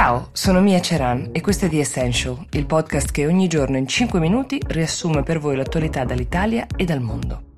Ciao, sono Mia Ceran e questo è The Essential, il podcast che ogni giorno in 5 minuti riassume per voi l'attualità dall'Italia e dal mondo.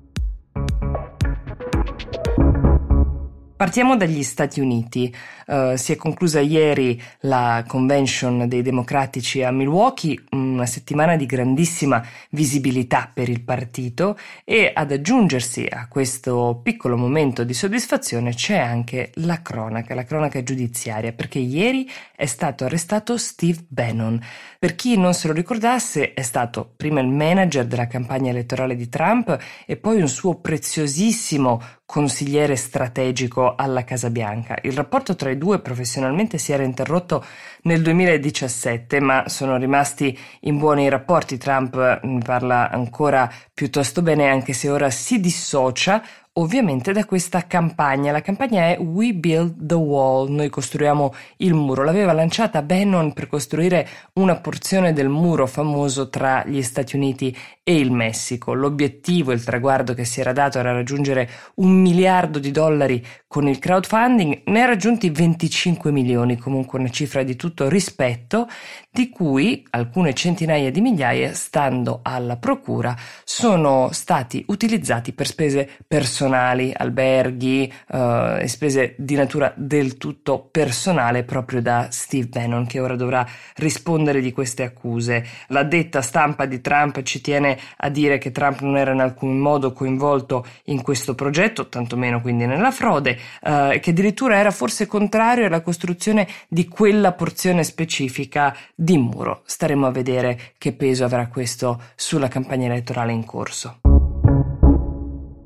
Partiamo dagli Stati Uniti. Uh, si è conclusa ieri la convention dei democratici a Milwaukee, una settimana di grandissima visibilità per il partito e ad aggiungersi a questo piccolo momento di soddisfazione c'è anche la cronaca, la cronaca giudiziaria, perché ieri è stato arrestato Steve Bannon. Per chi non se lo ricordasse, è stato prima il manager della campagna elettorale di Trump e poi un suo preziosissimo consigliere strategico alla Casa Bianca. Il rapporto tra i due professionalmente si era interrotto nel 2017, ma sono rimasti in buoni rapporti. Trump ne parla ancora piuttosto bene, anche se ora si dissocia ovviamente da questa campagna. La campagna è We Build the Wall, noi costruiamo il muro. L'aveva lanciata Bannon per costruire una porzione del muro famoso tra gli Stati Uniti e il Messico. L'obiettivo, il traguardo che si era dato era raggiungere un miliardo di dollari con il crowdfunding, ne ha raggiunti 25 milioni, comunque una cifra di tutto rispetto, di cui alcune centinaia di migliaia, stando alla procura, sono stati utilizzati per spese personali personali, alberghi uh, e spese di natura del tutto personale proprio da Steve Bannon che ora dovrà rispondere di queste accuse. La detta stampa di Trump ci tiene a dire che Trump non era in alcun modo coinvolto in questo progetto, tantomeno quindi nella frode, uh, che addirittura era forse contrario alla costruzione di quella porzione specifica di muro. Staremo a vedere che peso avrà questo sulla campagna elettorale in corso.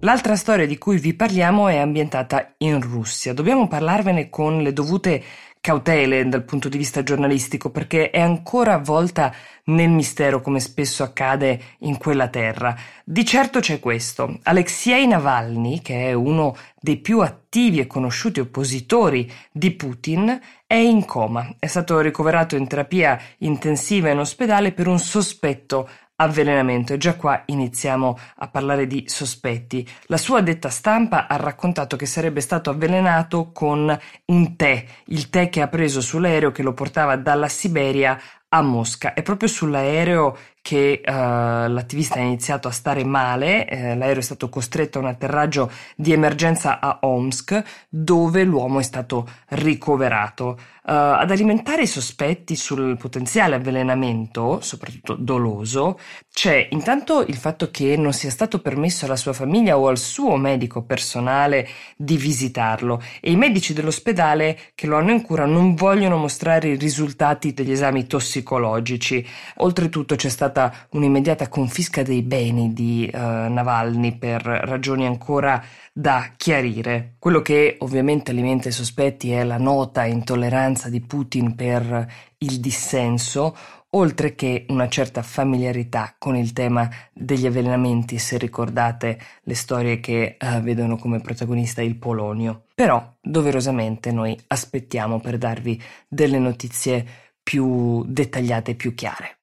L'altra storia di cui vi parliamo è ambientata in Russia. Dobbiamo parlarvene con le dovute cautele dal punto di vista giornalistico perché è ancora avvolta nel mistero come spesso accade in quella terra. Di certo c'è questo. Alexei Navalny, che è uno dei più attivi e conosciuti oppositori di Putin, è in coma. È stato ricoverato in terapia intensiva in ospedale per un sospetto avvelenamento e già qua iniziamo a parlare di sospetti. La sua detta stampa ha raccontato che sarebbe stato avvelenato con un tè, il tè che ha preso sull'aereo che lo portava dalla Siberia a Mosca. È proprio sull'aereo che uh, l'attivista ha iniziato a stare male, eh, l'aereo è stato costretto a un atterraggio di emergenza a Omsk, dove l'uomo è stato ricoverato. Uh, ad alimentare i sospetti sul potenziale avvelenamento, soprattutto doloso, c'è intanto il fatto che non sia stato permesso alla sua famiglia o al suo medico personale di visitarlo e i medici dell'ospedale che lo hanno in cura non vogliono mostrare i risultati degli esami tossicologici. Oltretutto c'è stata un'immediata confisca dei beni di uh, Navalny per ragioni ancora da chiarire. Quello che ovviamente alimenta i sospetti è la nota intolleranza di Putin per il dissenso, oltre che una certa familiarità con il tema degli avvelenamenti, se ricordate le storie che uh, vedono come protagonista il Polonio. Però, doverosamente, noi aspettiamo per darvi delle notizie più dettagliate e più chiare.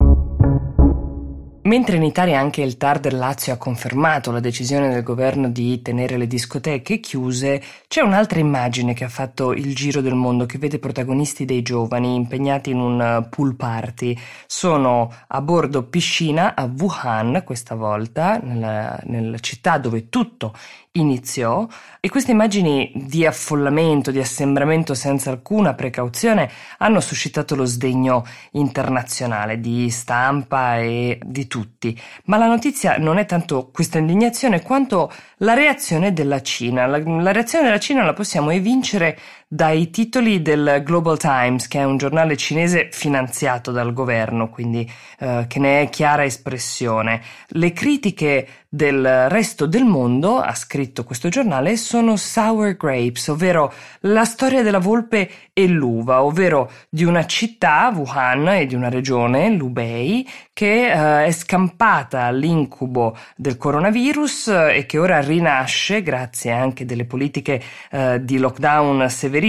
Mentre in Italia anche il TAR del Lazio ha confermato la decisione del governo di tenere le discoteche chiuse, c'è un'altra immagine che ha fatto il giro del mondo che vede protagonisti dei giovani impegnati in un pool party. Sono a bordo piscina a Wuhan questa volta, nella, nella città dove tutto iniziò e queste immagini di affollamento, di assembramento senza alcuna precauzione hanno suscitato lo sdegno internazionale di stampa e di tutti. Ma la notizia non è tanto questa indignazione quanto la reazione della Cina. La, la reazione della Cina la possiamo evincere dai titoli del Global Times, che è un giornale cinese finanziato dal governo, quindi eh, che ne è chiara espressione. Le critiche del resto del mondo, ha scritto questo giornale, sono sour grapes, ovvero la storia della volpe e l'uva, ovvero di una città, Wuhan, e di una regione, Lubei, che eh, è scampata all'incubo del coronavirus e che ora rinasce grazie anche delle politiche eh, di lockdown severissime,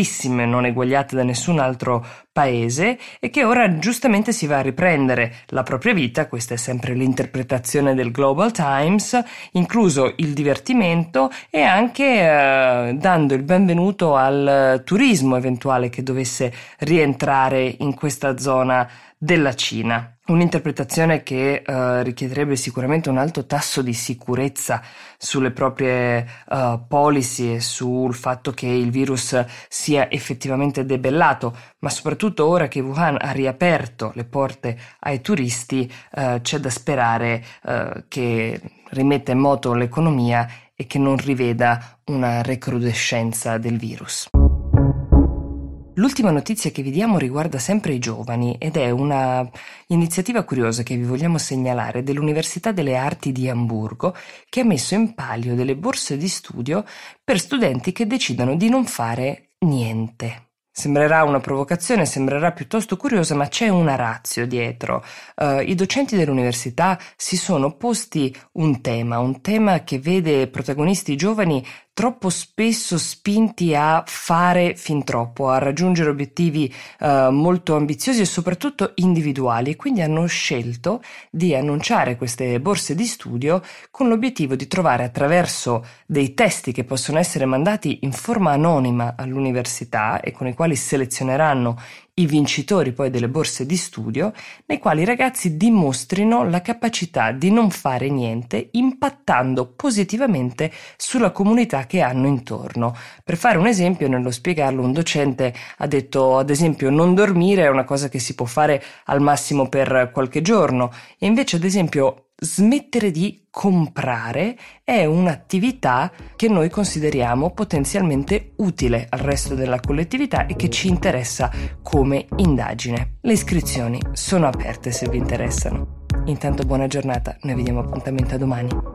non eguagliate da nessun altro paese e che ora giustamente si va a riprendere la propria vita, questa è sempre l'interpretazione del Global Times, incluso il divertimento e anche eh, dando il benvenuto al turismo eventuale che dovesse rientrare in questa zona della Cina. Un'interpretazione che uh, richiederebbe sicuramente un alto tasso di sicurezza sulle proprie uh, policy e sul fatto che il virus sia effettivamente debellato, ma soprattutto ora che Wuhan ha riaperto le porte ai turisti, uh, c'è da sperare che rimetta in moto l'economia e che non riveda una recrudescenza del virus. L'ultima notizia che vi diamo riguarda sempre i giovani ed è una iniziativa curiosa che vi vogliamo segnalare dell'Università delle Arti di Amburgo che ha messo in palio delle borse di studio per studenti che decidono di non fare niente. Sembrerà una provocazione, sembrerà piuttosto curiosa, ma c'è una razio dietro. Uh, I docenti dell'università si sono posti un tema, un tema che vede protagonisti giovani troppo spesso spinti a fare fin troppo, a raggiungere obiettivi uh, molto ambiziosi e soprattutto individuali e quindi hanno scelto di annunciare queste borse di studio con l'obiettivo di trovare attraverso dei testi che possono essere mandati in forma anonima all'università e con i quali selezioneranno i vincitori poi delle borse di studio, nei quali i ragazzi dimostrino la capacità di non fare niente impattando positivamente sulla comunità che hanno intorno. Per fare un esempio, nello spiegarlo, un docente ha detto ad esempio non dormire è una cosa che si può fare al massimo per qualche giorno e invece ad esempio smettere di comprare è un'attività che noi consideriamo potenzialmente utile al resto della collettività e che ci interessa come indagine. Le iscrizioni sono aperte se vi interessano. Intanto buona giornata, noi vediamo appuntamento a domani.